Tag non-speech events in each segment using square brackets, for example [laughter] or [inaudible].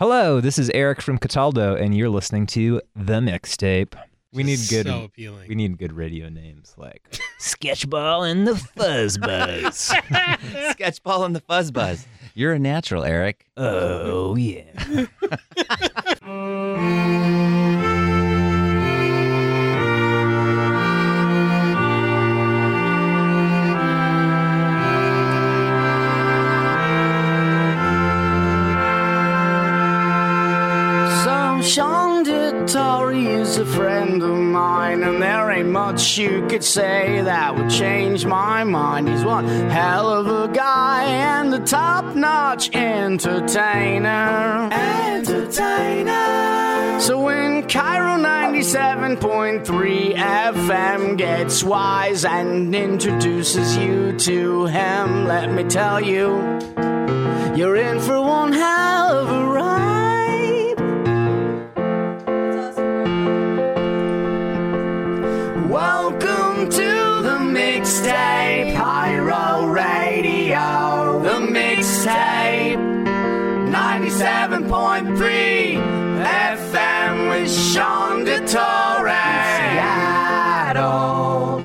Hello, this is Eric from Cataldo, and you're listening to the mixtape. We need good. So appealing. We need good radio names like Sketchball and the Fuzzbuzz. [laughs] Sketchball and the Fuzzbuzz. You're a natural, Eric. oh yeah. [laughs] Sean Dittori is a friend of mine, and there ain't much you could say that would change my mind. He's one hell of a guy and a top-notch entertainer. Entertainer. So when KIRO 97.3 FM gets wise and introduces you to him, let me tell you, you're in for one hell of a mixtape, 97.3 FM with Sean DeTorre. Seattle.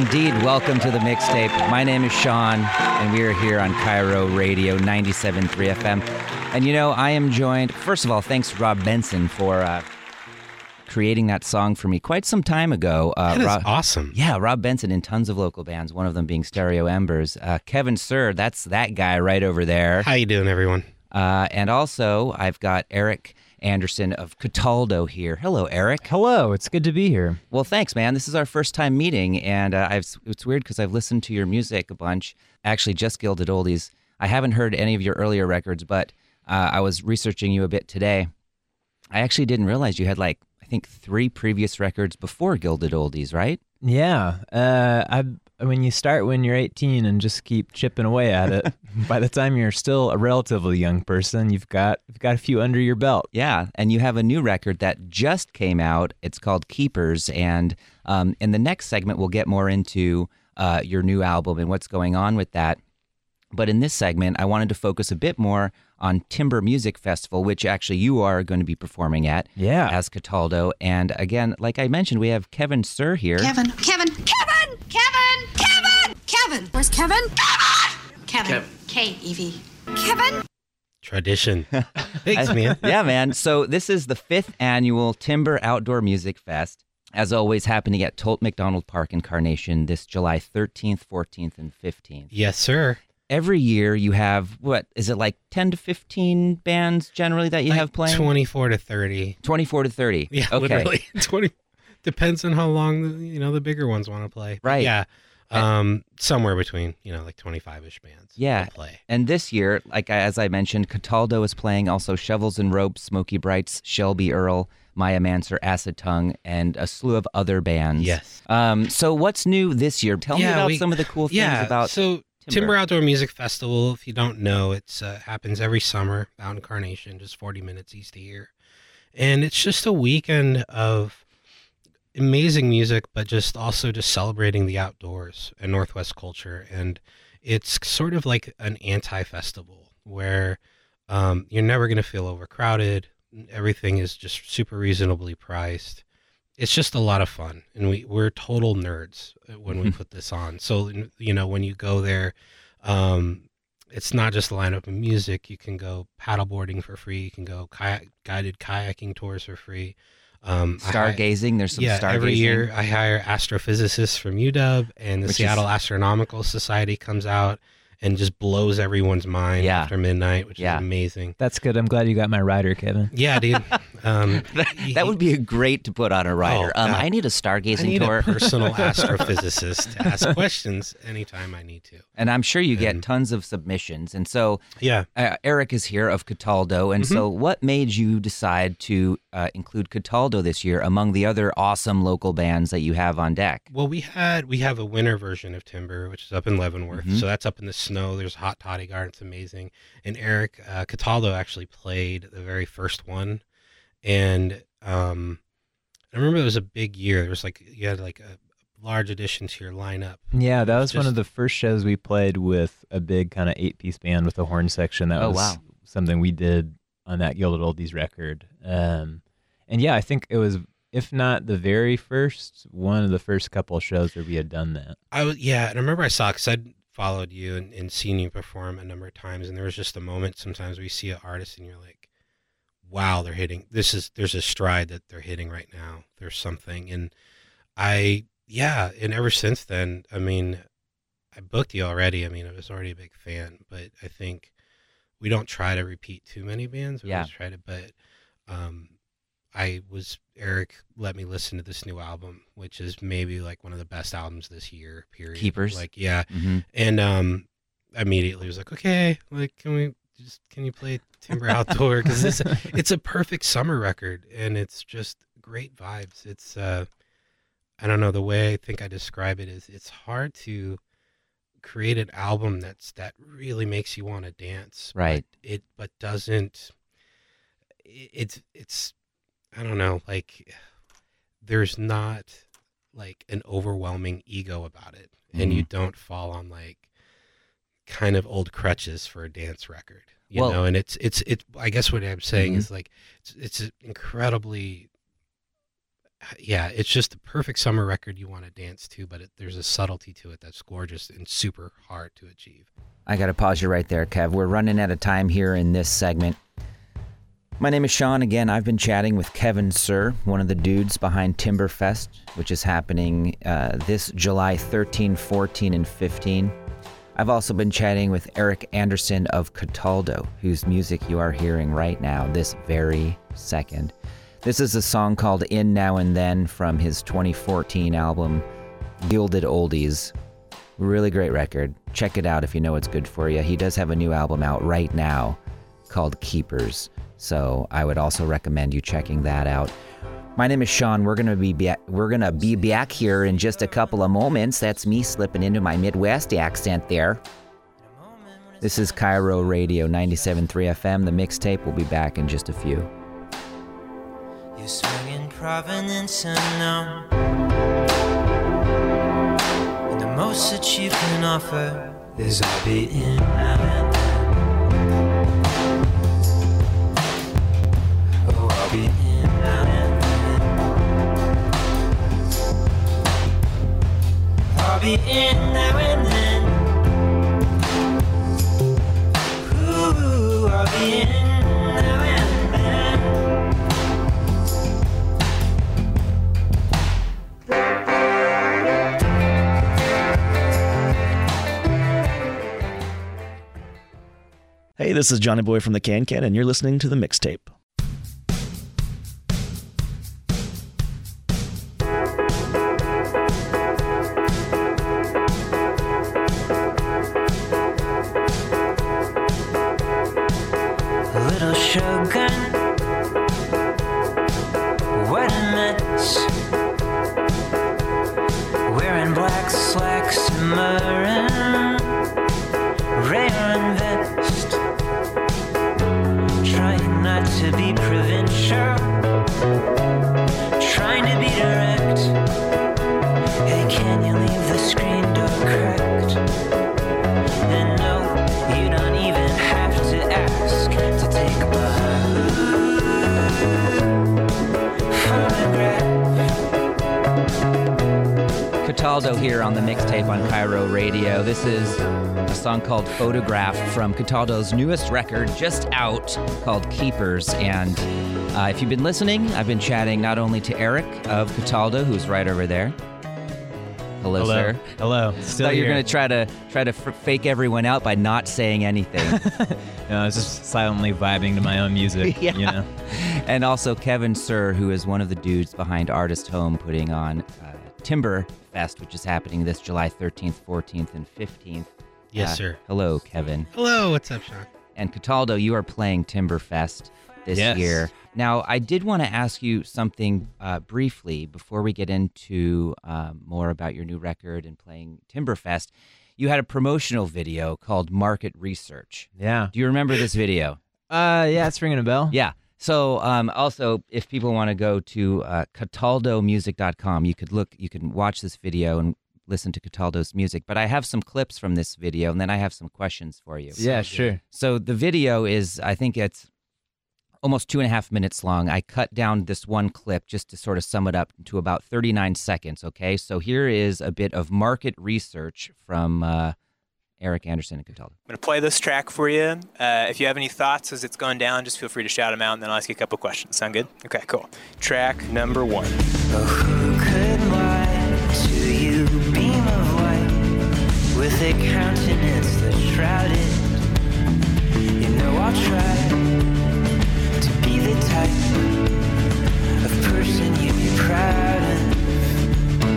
Indeed, welcome to the mixtape. My name is Sean, and we are here on KIRO Radio 97.3 FM. And you know, I am joined, first of all, thanks Rob Benson for uh, creating that song for me quite some time ago. Uh, That is Rob- awesome. Yeah, Rob Benson in tons of local bands, one of them being Stereo Embers. Uh, Kevin Sur, that's that guy right over there. How you doing, everyone? Uh, and also, I've got Eric Anderson of Cataldo here. Hello, Eric. Hello, it's good to be here. Well, thanks, man. This is our first time meeting, and uh, I've, it's weird because I've listened to your music a bunch. Actually, just Gilded Oldies. I haven't heard any of your earlier records, but uh, I was researching you a bit today. I actually didn't realize you had like I think three previous records before Gilded Oldies, right? Yeah, uh, I when you start when you're 18 and just keep chipping away at it, [laughs] by the time you're still a relatively young person, you've got you've got a few under your belt. Yeah, and you have a new record that just came out. It's called Keepers, and um, in the next segment, we'll get more into uh, your new album and what's going on with that. But in this segment, I wanted to focus a bit more on Timber Music Festival, which actually you are going to be performing at Yeah. as Cataldo. And again, like I mentioned, we have Kevin Sur here. Kevin, Kevin, Kevin, Kevin, Kevin, Kevin. Where's Kevin? Kevin. Kevin. K E V. Kevin. Tradition. [laughs] Thanks, man. [laughs] yeah, man. So this is the fifth annual Timber Outdoor Music Fest. As always, happening at Tolt McDonald Park in Carnation this July 13th, 14th, and 15th. Yes, sir. Every year you have what is it like 10 to 15 bands generally that you Like have playing 24 to 30. 24 to 30 Yeah, okay literally. [laughs] 20 depends on how long the, you know the bigger ones want to play. Right. Yeah. Um somewhere between, you know, like 25ish bands. Yeah. play. and this year like as i mentioned cataldo is playing also shovels and ropes Smokey Brights shelby earl maya manser acid tongue and a slew of other bands Yes. um so what's new this year tell me about we- some of the cool things yeah, about so Timber. Timber Outdoor Music Festival, if you don't know, it's uh, happens every summer out in Carnation, just 40 minutes east of here. And it's just a weekend of amazing music, but just also just celebrating the outdoors and Northwest culture. And it's sort of like an anti-festival where um, you're never going to feel overcrowded. Everything is just super reasonably priced. It's just a lot of fun, and we we're total nerds when we put this on. So you know when you go there, um, it's not just a lineup of music. You can go paddleboarding for free. You can go kayak, guided kayaking tours for free. Um, I stargazing there's some yeah, stargazing every year I hire astrophysicists from UW, and the Which is- Seattle Astronomical Society comes out and just blows everyone's mind Yeah. after midnight, which Yeah. is amazing. That's good. I'm glad you got my rider, Kevin. Yeah, dude. [laughs] Um, [laughs] that would be a great to put on a rider Oh, um, God. i need a stargazing need tour a personal [laughs] astrophysicist to ask questions anytime I need to. and i'm sure you get tons of submissions and so Yeah. uh, Eric is here of Cataldo, and so Mm-hmm. what made you decide to uh, include Cataldo this year among the other awesome local bands that you have on deck? Well, we had we have a winter version of Timber, which is up in Leavenworth. Mhm. So that's up in the snow. There's a hot toddy garden. It's amazing. And Eric uh, Cataldo actually played the very first one, and um, I remember it was a big year. There was like you had like a large addition to your lineup. Yeah, that was one Just- of the first shows we played with a big kind of eight piece band with a horn section. That Oh, was wow. something we did on that Gilded Oldies record. Um, and yeah, I think it was, if not the very first, one of the first couple of shows where we had done that. I was yeah, and I remember I saw because I'd followed you and, and seen you perform a number of times, and there was just a moment. Sometimes we see an artist and you're like, "Wow, they're hitting this is there's a stride that they're hitting right now. There's something." And I yeah, and ever since then, I mean, I booked you already. I mean, I was already a big fan, but I think we don't try to repeat too many bands. We Yeah. always try to, but um, I was Eric let me listen to this new album, which is maybe like one of the best albums this year. Period. Keepers. Like yeah, hmm and um, immediately was like, okay, like can we just can you play Timber Outdoor because it's [laughs] it's a perfect summer record and it's just great vibes. It's uh, I don't know the way I think I describe it is it's hard to create an album that's that really makes you want to dance, but Right. it but doesn't. it- It's it's I don't know like there's not like an overwhelming ego about it and you don't fall on like kind of old crutches for a dance record you Well- know and it's it's it i guess what i'm saying Mhm. is like it's, it's incredibly yeah it's just the perfect summer record you want to dance to but it, there's a subtlety to it that's gorgeous and super hard to achieve I got to pause you right there, Kev. We're running out of time here in this segment. My name is Sean. Again, I've been chatting with Kevin Sur, one of the dudes behind Timberfest, which is happening uh, this July 13, 14, and 15. I've also been chatting with Eric Anderson of Cataldo, whose music you are hearing right now, this very second. This is a song called In Now and Then from his 2014 album, Gilded Oldies. Really great record. Check it out if you know it's good for you. He does have a new album out right now called Keepers. So I would also recommend you checking that out. My name is Sean. We're gonna be ba- we're gonna be back here in just a couple of moments. That's me slipping into my Midwest accent there. This is KIRO Radio 97.3 FM. The mixtape will be back in just a few. You swing in Providence unknown. And the most that you can offer is I'll be in Be in and then. Ooh, I'll be in and then. Hey, this is Johnny Boy from the Can Can, and you're listening to the mixtape. To be provincial, here on the mixtape on KIRO Radio. This is a song called Photograph from Cataldo's newest record, just out, called Keepers. And uh, if you've been listening, I've been chatting not only to Eric of Cataldo, who's right over there. Hello, Hello. sir. Hello. Still Thought you were going to try to try to f- fake everyone out by not saying anything. [laughs] No, I was just silently vibing to my own music. [laughs] Yeah. You know. and also Kevin Sur, who is one of the dudes behind Artist Home, putting on uh, Timber Fest, which is happening this July 13th, 14th, and 15th. Yes, Uh, sir. Hello, Kevin. Hello, what's up, Sean? And Cataldo, you are playing Timberfest this Yes. year. Now, I did want to ask you something uh, briefly before we get into um, more about your new record and playing Timberfest. You had a promotional video called Market Research. Yeah. Do you remember this video? Uh, yeah, it's ringing a bell. Yeah. So, um, also, if people want to go to uh, cataldomusic.com, you could look, you can watch this video and listen to Cataldo's music. But I have some clips from this video, and then I have some questions for you. Yeah, good. sure. So the video is, I think it's almost two and a half minutes long. I cut down this one clip just to sort of sum it up to about 39 seconds. Okay. So here is a bit of market research from uh, Eric Anderson and Cataldo. I'm going to play this track for you. Uh, if you have any thoughts as it's going down, just feel free to shout them out, and then I'll ask you a couple questions. Sound good? Okay, cool. Track number one. Who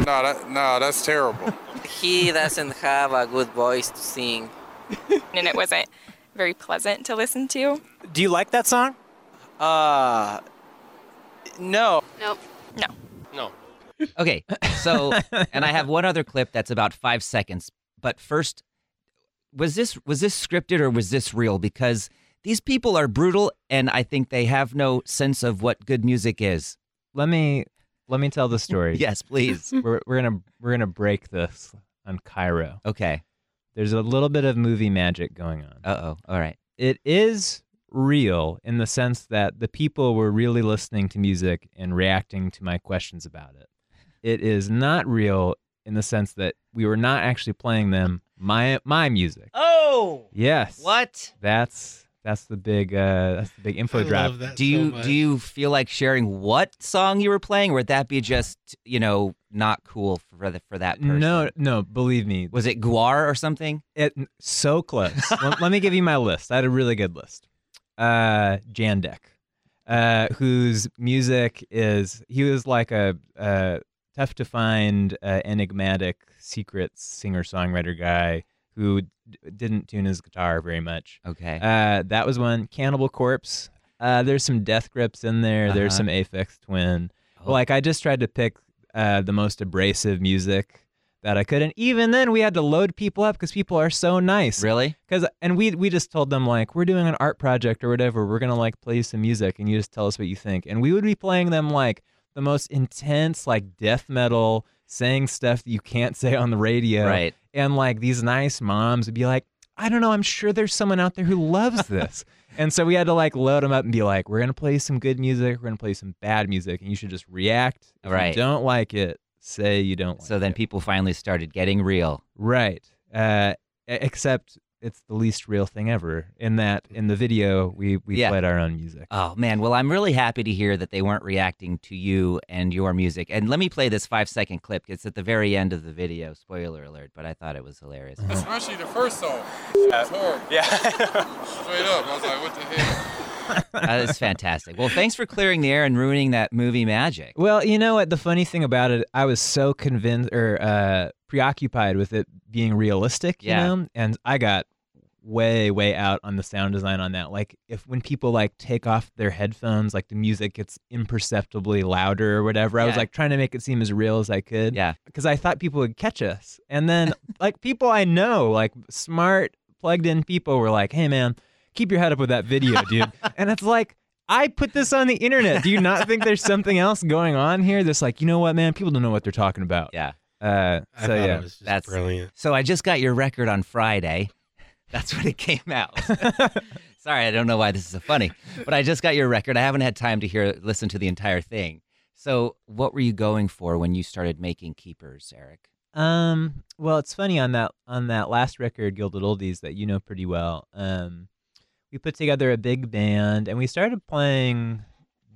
No, that, no, that's terrible. he doesn't have a good voice to sing. and it wasn't very pleasant to listen to. Do you like that song? Uh, no. Nope. No. No. [laughs] Okay. So, and I have one other clip that's about five seconds. But first, was this was this scripted or was this real? Because these people are brutal, and I think they have no sense of what good music is. Let me let me tell the story. [laughs] Yes, please. we're we're gonna we're gonna break this on KIRO. Okay. There's a little bit of movie magic going on. Uh oh. All right. It is real in the sense that the people were really listening to music and reacting to my questions about it. It is not real in the sense that we were not actually playing them my my music. Oh. Yes. What? That's that's the big uh that's the big info I drop. love that Do so you much. do you feel like sharing what song you were playing, or would that be just you know not cool for the, for that person? No, no, believe me. Was it GWAR or something? It so close. [laughs] let, let me give you my list. I had a really good list. Uh, Jandek, uh, whose music is he was like a, uh tough to find, uh, enigmatic, secret singer songwriter guy who d- didn't tune his guitar very much. Okay. Uh, that was one. Cannibal Corpse. Uh, there's some Death Grips in there. There's Uh-huh. some Aphex Twin. Oh. Like I just tried to pick uh, the most abrasive music that I could, and even then we had to load people up because people are so nice. Really? Because and we we just told them like we're doing an art project or whatever. We're gonna like play some music, and you just tell us what you think. And we would be playing them like the most intense like death metal, saying stuff that you can't say on the radio. Right. And like these nice moms would be like, I don't know, I'm sure there's someone out there who loves [laughs] this. and so we had to like load them up and be like, we're gonna play some good music, we're gonna play some bad music, and you should just react. If Right. you don't like it, say you don't. Like So then it. people finally started getting real. Right. Uh, except it's the least real thing ever. In that, in the video, we we Yeah. played our own music. Oh man, well I'm really happy to hear that they weren't reacting to you and your music. And let me play this five second clip. It's at the very end of the video. Spoiler alert, but I thought it was hilarious. Especially the first song. It was horrible. Yeah. [laughs] Straight up. I was like, what the hell? [laughs] that is fantastic. Well, thanks for clearing the air and ruining that movie magic. Well, you know what? The funny thing about it, I was so convinced or uh, preoccupied with it being realistic, you Yeah. know, and I got way way out on the sound design on that. Like if when people like take off their headphones, like the music gets imperceptibly louder or whatever. I was like trying to make it seem as real as I could. Yeah. because I thought people would catch us. And then [laughs] like people I know, like smart plugged in people were like, "Hey man, keep your head up with that video, dude." [laughs] and it's like I put this on the internet. Do you not think there's [laughs] something else going on here? That's like, you know what, man? People don't know what they're talking about. Yeah. Uh, so thought yeah, it was just That's brilliant. So I just got your record on Friday. That's when it came out. [laughs] Sorry, I don't know why this is so funny, but I just got your record. I haven't had time to hear listen to the entire thing. So, what were you going for when you started making keepers, Eric? Um, well, it's funny on that on that last record, Gilded Oldies, that you know pretty well. Um, we put together a big band and we started playing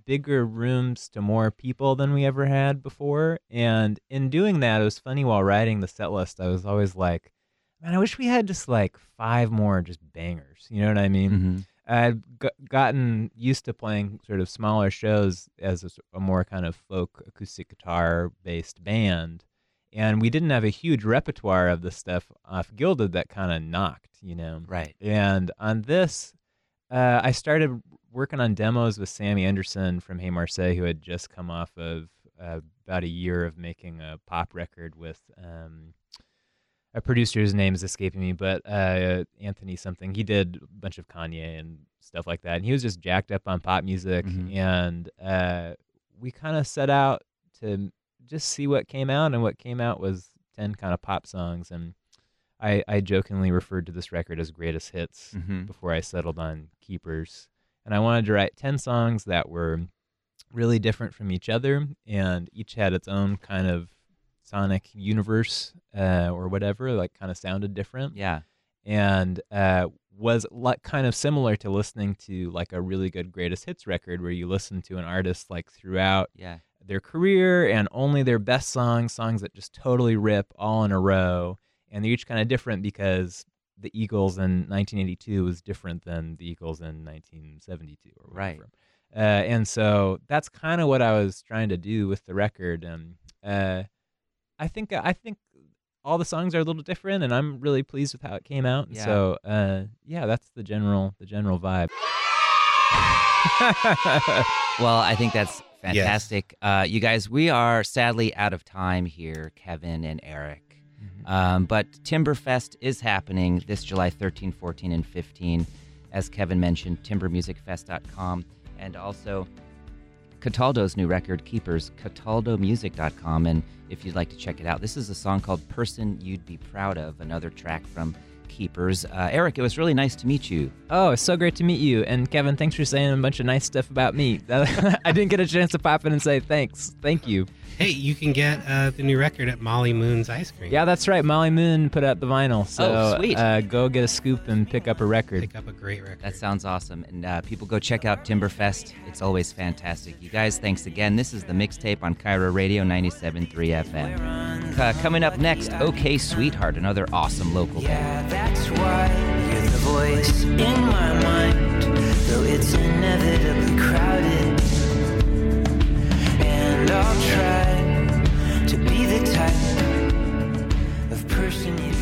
bigger rooms to more people than we ever had before. And in doing that, it was funny while writing the set list. I was always like, man, I wish we had just like five more just bangers. You know what I mean? Mm-hmm. I'd g- gotten used to playing sort of smaller shows as a more kind of folk acoustic guitar based band. And we didn't have a huge repertoire of the stuff off Gilded that kind of knocked, you know? Right. And on this, uh, I started working on demos with Sammy Anderson from Hey Marseilles, who had just come off of uh, about a year of making a pop record with um, a producer's name is escaping me, but uh, Anthony something. He did a bunch of Kanye and stuff like that, and he was just jacked up on pop music. Mhm. And uh, we kind of set out to just see what came out, and what came out was ten kind of pop songs, and I, I jokingly referred to this record as greatest hits Mhm. before I settled on Keepers, and I wanted to write ten songs that were really different from each other, and each had its own kind of sonic universe uh, or whatever, like kind of sounded different Yeah. and uh, was like kind of similar to listening to like a really good greatest hits record where you listen to an artist like throughout Yeah. their career and only their best songs, songs that just totally rip all in a row, and they're each kind of different because the Eagles in 1982 was different than the Eagles in 1972 or Right. whatever. Uh, and so that's kind of what I was trying to do with the record. And uh, I think I think all the songs are a little different, and I'm really pleased with how it came out. Yeah. So uh, yeah, that's the general the general vibe. [laughs] Well, I think that's fantastic. Uh, you guys, we are sadly out of time here, Kevin and Eric. Um, but Timberfest is happening this July 13, 14, and 15. As Kevin mentioned, timbermusicfest.com and also Cataldo's new record, Keepers, cataldomusic.com. And if you'd like to check it out, this is a song called Person You'd Be Proud of, another track from Keepers. Uh, Eric, it was really nice to meet you. Oh, it's so great to meet you. And Kevin, thanks for saying a bunch of nice stuff about me. [laughs] I didn't get a chance to pop in and say thanks. Thank you. Hey, you can get uh, the new record at Molly Moon's Ice Cream. Yeah, that's right. Molly Moon put out the vinyl. Oh, so, oh, sweet. Uh, go get a scoop and pick up a record. Pick up a great record. That sounds awesome. And uh, people go check out Timberfest. It's always fantastic. You guys, thanks again. This is the mixtape on KIRO Radio 97.3 FM. Uh, coming up next, OK Sweetheart, another awesome local band. Yeah, that's why you're the voice in my mind, though it's inevitably crowded. I'll try to be the type of person you